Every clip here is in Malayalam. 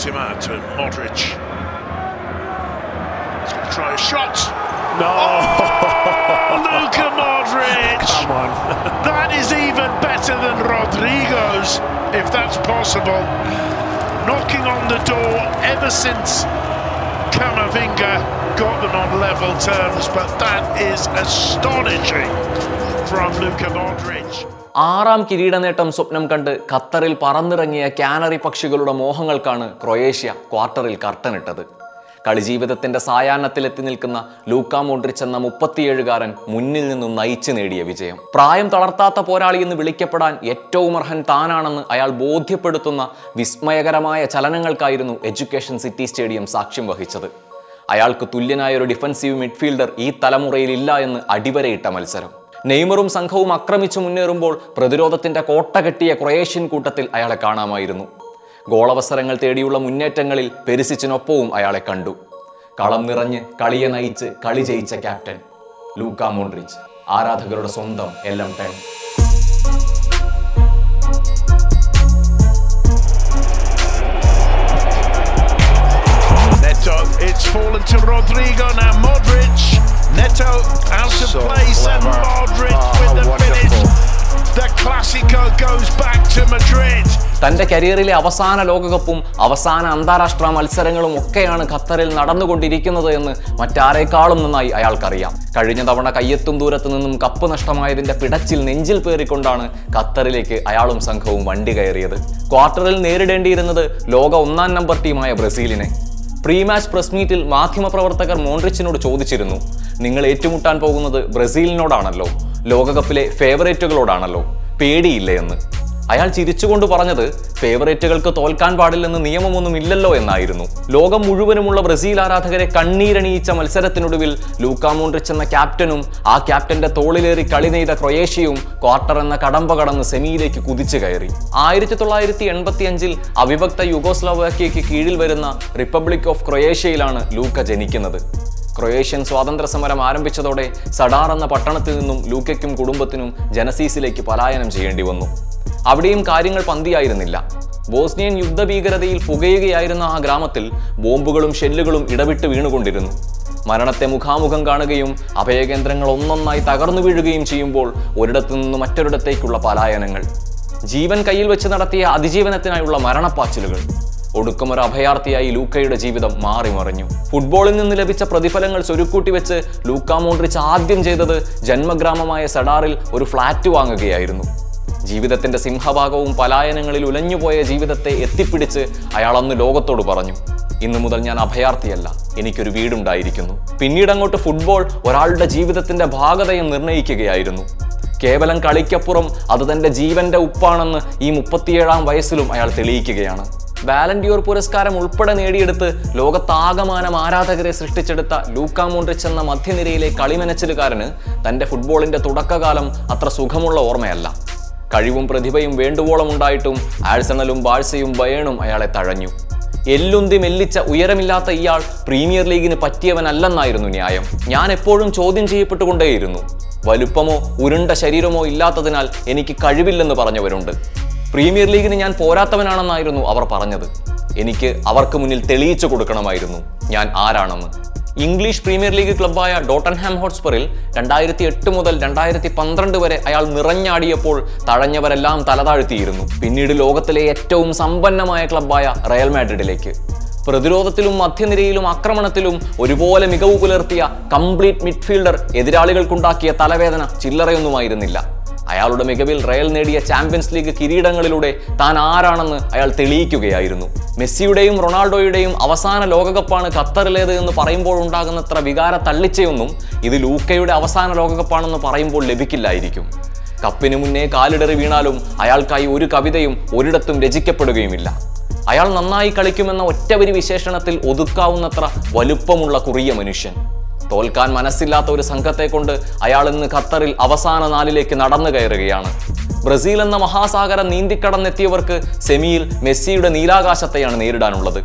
Benzema to Modric. He's going to try a shot. No, Oh, Luka Modric! come on. That is even better than Rodrigo's, if that's possible. Knocking on the door ever since Camavinga got them on level terms, but that is astonishing from Luka Modric. ആറാം കിരീട നേട്ടം സ്വപ്നം കണ്ട് ഖത്തറിൽ പറന്നിറങ്ങിയ കാനറി പക്ഷികളുടെ മോഹങ്ങൾക്കാണ് ക്രൊയേഷ്യ ക്വാർട്ടറിൽ കർട്ടനിട്ടത്. കളിജീവിതത്തിന്റെ സായാഹ്നത്തിലെത്തി നിൽക്കുന്ന ലൂക്കാ മോഡ്രിച്ച് എന്ന മുപ്പത്തിയേഴുകാരൻ മുന്നിൽ നിന്നും നയിച്ചു നേടിയ വിജയം. പ്രായം തളർത്താത്ത പോരാളി എന്ന് വിളിക്കപ്പെടാൻ ഏറ്റവും അർഹൻ താനാണെന്ന് അയാൾ ബോധ്യപ്പെടുത്തുന്ന വിസ്മയകരമായ ചലനങ്ങൾക്കായിരുന്നു എഡ്യൂക്കേഷൻ സിറ്റി സ്റ്റേഡിയം സാക്ഷ്യം വഹിച്ചത്. അയാൾക്ക് തുല്യനായ ഒരു ഡിഫൻസീവ് മിഡ്ഫീൽഡർ ഈ തലമുറയിൽ ഇല്ല എന്ന് അടിവരയിട്ട മത്സരം. നെയ്മറും സംഘവും ആക്രമിച്ചു മുന്നേറുമ്പോൾ പ്രതിരോധത്തിന്റെ കോട്ട കെട്ടിയ ക്രൊയേഷ്യൻ കൂട്ടത്തിൽ അയാളെ കാണാമായിരുന്നു. ഗോളവസരങ്ങൾ തേടിയുള്ള മുന്നേറ്റങ്ങളിൽ പെരിസിച്ചിനൊപ്പവും അയാളെ കണ്ടു. കളം നിറഞ്ഞ് കളിയെ നയിച്ച് കളി ജയിച്ച ക്യാപ്റ്റൻ ലൂക്ക മോൺട്രിച്ച്. ആരാധകരുടെ സ്വന്തം എല്ലാം ten. It's fallen to Rodrigo now. Modric, Neto out of So place, clever. and. Modric oh, with the wonderful. finish. The Clasico goes back to Madrid. തന്റെ കരിയറിലെ അവസാന ലോകകപ്പും അവസാന അന്താരാഷ്ട്ര മത്സരങ്ങളും ഒക്കെയാണ് ഖത്തറിൽ നടന്നുകൊണ്ടിരിക്കുന്നത് എന്ന് മറ്റാരേക്കാളും നന്നായി അയാൾക്കറിയാം കഴിഞ്ഞ തവണ കയ്യെത്തും ദൂരത്ത് നിന്നും കപ്പ് നഷ്ടമായതിന്റെ പിടച്ചിൽ നെഞ്ചിൽ പേറിക്കൊണ്ടാണ് ഖത്തറിലേക്ക് അയാളും സംഘവും വണ്ടി കയറിയത് ക്വാർട്ടറിൽ നേരിടേണ്ടിയിരുന്നത് ലോക ഒന്നാം നമ്പർ ടീമായ ബ്രസീലിനെ പ്രീ മാച്ച് പ്രസ് മീറ്റിൽ മാധ്യമപ്രവർത്തകർ മോൺട്രിച്ചിനോട് ചോദിച്ചിരുന്നു. നിങ്ങൾ ഏറ്റുമുട്ടാൻ പോകുന്നത് ബ്രസീലിനോടാണല്ലോ. ലോകകപ്പിലെ ഫേവറേറ്റുകളോടാണല്ലോ. പേടിയില്ലേ എന്ന്? അയാൾ ചിരിച്ചുകൊണ്ട് പറഞ്ഞത് ഫേവറേറ്റുകൾക്ക് തോൽക്കാൻ പാടില്ലെന്ന് നിയമമൊന്നും ഇല്ലല്ലോ എന്നായിരുന്നു. ലോകം മുഴുവനുമുള്ള ബ്രസീൽ ആരാധകരെ കണ്ണീരണിയിച്ച മത്സരത്തിനൊടുവിൽ ലൂക്കാ മോൺട്രിച്ച് എന്ന ക്യാപ്റ്റനും ആ ക്യാപ്റ്റന്റെ തോളിലേറി കളി നെയ്ത ക്രൊയേഷ്യയും ക്വാർട്ടർ എന്ന കടമ്പ കടന്ന് സെമിയിലേക്ക് കുതിച്ചു കയറി. ആയിരത്തി തൊള്ളായിരത്തി എൺപത്തി അഞ്ചിൽ അവിഭക്ത യുഗോസ്ലോവാക്യയ്ക്ക് കീഴിൽ വരുന്ന റിപ്പബ്ലിക് ഓഫ് ക്രൊയേഷ്യയിലാണ് ലൂക്ക ജനിക്കുന്നത്. ക്രൊയേഷ്യൻ സ്വാതന്ത്ര്യ സമരം ആരംഭിച്ചതോടെ സഡാർ എന്ന പട്ടണത്തിൽ നിന്നും ലൂക്കയ്ക്കും കുടുംബത്തിനും ജനസീസിലേക്ക് പലായനം ചെയ്യേണ്ടി വന്നു. അവിടെയും കാര്യങ്ങൾ പന്തിയായിരുന്നില്ല. ബോസ്നിയൻ യുദ്ധഭീകരതയിൽ പുകയുകയായിരുന്ന ആ ഗ്രാമത്തിൽ ബോംബുകളും ഷെല്ലുകളും ഇടവിട്ട് വീണുകൊണ്ടിരുന്നു. മരണത്തെ മുഖാമുഖം കാണുകയും അഭയകേന്ദ്രങ്ങൾ ഒന്നൊന്നായി തകർന്നു വീഴുകയും ചെയ്യുമ്പോൾ ഒരിടത്തു നിന്ന് മറ്റൊരിടത്തേക്കുള്ള പലായനങ്ങൾ. ജീവൻ കയ്യിൽ വെച്ച് നടത്തിയ അതിജീവനത്തിനായുള്ള മരണപ്പാച്ചിലുകൾ. ഒടുക്കം ഒരു അഭയാർത്ഥിയായി ലൂക്കയുടെ ജീവിതം മാറിമറിഞ്ഞു ഫുട്ബോളിൽ നിന്ന് ലഭിച്ച പ്രതിഫലങ്ങൾ സ്വരുക്കൂട്ടി വെച്ച് ലൂക്ക മോൺട്രിച്ച് ആദ്യം ചെയ്തത് ജന്മഗ്രാമമായ സഡാറിൽ ഒരു ഫ്ലാറ്റ് വാങ്ങുകയായിരുന്നു. ജീവിതത്തിന്റെ സിംഹഭാഗവും പലായനങ്ങളിൽ ഉലഞ്ഞുപോയ ജീവിതത്തെ എത്തിപ്പിടിച്ച് അയാൾ അന്ന് ലോകത്തോട് പറഞ്ഞു ഇന്നു മുതൽ ഞാൻ അഭയാർത്ഥിയല്ല എനിക്കൊരു വീടുണ്ടായിരിക്കുന്നു. പിന്നീട് അങ്ങോട്ട് ഫുട്ബോൾ ഒരാളുടെ ജീവിതത്തിന്റെ ഭാഗതയെ നിർണയിക്കുകയായിരുന്നു കേവലം കളിക്കപ്പുറം അത് തന്റെ ജീവന്റെ ഉപ്പാണെന്ന് ഈ മുപ്പത്തിയേഴാം വയസ്സിലും അയാൾ തെളിയിക്കുകയാണ്. വാലന്റിയോർ പുരസ്കാരം ഉൾപ്പെടെ നേടിയെടുത്ത് ലോകത്താകമാനം ആരാധകരെ സൃഷ്ടിച്ചെടുത്ത ലൂക്കാ മോൺട്രിച്ച് എന്ന മധ്യനിരയിലെ കളിമനച്ചിലുകാരന് തന്റെ ഫുട്ബോളിന്റെ തുടക്കകാലം അത്ര സുഖമുള്ള ഓർമ്മയല്ല. കഴിവും പ്രതിഭയും വേണ്ടുവോളം ഉണ്ടായിട്ടും ആഴ്സണലും ബാഴ്സയും ബയണും അയാളെ തഴഞ്ഞു. എല്ലുന്തി മെല്ലിച്ച ഉയരമില്ലാത്ത ഇയാൾ പ്രീമിയർ ലീഗിന് പറ്റിയവനല്ലെന്നായിരുന്നു ന്യായം. ഞാൻ എപ്പോഴും ചോദ്യം ചെയ്യപ്പെട്ടുകൊണ്ടേയിരുന്നു. വലുപ്പമോ ഉരുണ്ട ശരീരമോ ഇല്ലാത്തതിനാൽ എനിക്ക് കഴിവില്ലെന്ന് പറഞ്ഞവരുണ്ട്. പ്രീമിയർ ലീഗിന് ഞാൻ പോരാത്തവനാണെന്നായിരുന്നു അവർ പറഞ്ഞത്. എനിക്ക് അവർക്ക് മുന്നിൽ തെളിയിച്ചു കൊടുക്കണമായിരുന്നു. ഞാൻ ആരാണെന്ന്. ഇംഗ്ലീഷ് പ്രീമിയർ ലീഗ് ക്ലബ്ബായ ഡോട്ടൻഹാം ഹോട്ട്സ്പറിൽ രണ്ടായിരത്തി എട്ട് മുതൽ രണ്ടായിരത്തി പന്ത്രണ്ട് വരെ അയാൾ നിറഞ്ഞാടിയപ്പോൾ തഴഞ്ഞവരെല്ലാം തലതാഴ്ത്തിയിരുന്നു. പിന്നീട് ലോകത്തിലെ ഏറ്റവും സമ്പന്നമായ ക്ലബ്ബായ റയൽ മാഡ്രിഡിലേക്ക്. പ്രതിരോധത്തിലും മധ്യനിരയിലും ആക്രമണത്തിലും ഒരുപോലെ മികവ് പുലർത്തിയ കംപ്ലീറ്റ് മിഡ്ഫീൽഡർ എതിരാളികൾക്കുണ്ടാക്കിയ തലവേദന ചില്ലറയൊന്നുമായിരുന്നില്ല. അയാളുടെ മികവിൽ റയൽ നേടിയ ചാമ്പ്യൻസ് ലീഗ് കിരീടങ്ങളിലൂടെ താൻ ആരാണെന്ന് അയാൾ തെളിയിക്കുകയായിരുന്നു. മെസ്സിയുടെയും റൊണാൾഡോയുടെയും അവസാന ലോകകപ്പാണ് ഖത്തറിലേത് എന്ന് പറയുമ്പോൾ ഉണ്ടാകുന്നത്ര വികാര തള്ളിച്ചയൊന്നും ഇത് ലൂക്കയുടെ അവസാന ലോകകപ്പാണെന്ന് പറയുമ്പോൾ ലഭിക്കില്ലായിരിക്കും. കപ്പിന് മുന്നേ കാലിടറി വീണാലും അയാൾക്കായി ഒരു കവിതയും ഒരിടത്തും രചിക്കപ്പെടുകയുമില്ല. അയാൾ നന്നായി കളിക്കുമെന്ന ഒറ്റവരി വിശേഷണത്തിൽ ഒതുക്കാവുന്നത്ര വലുപ്പമുള്ള കുറിയ മനുഷ്യൻ. തോൽക്കാൻ മനസ്സില്ലാത്ത ഒരു സംഘത്തെ കൊണ്ട് അയാൾ ഇന്ന് ഖത്തറിൽ അവസാന നാലിലേക്ക് നടന്നു കയറുകയാണ്. ബ്രസീൽ എന്ന മഹാസാഗരം നീന്തിക്കടന്നെത്തിയവർക്ക് സെമിയിൽ മെസ്സിയുടെ നീലാകാശത്തെയാണ് നേരിടാനുള്ളത്.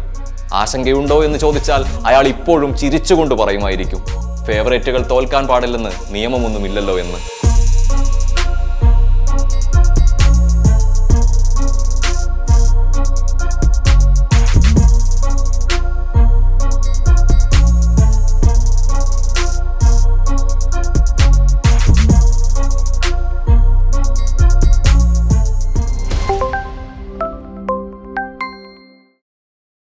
ആശങ്കയുണ്ടോ എന്ന് ചോദിച്ചാൽ അയാൾ ഇപ്പോഴും ചിരിച്ചുകൊണ്ട് പറയുമായിരിക്കും. ഫേവറേറ്റുകൾ തോൽക്കാൻ പാടില്ലെന്ന് നിയമമൊന്നുമില്ലല്ലോ എന്ന്.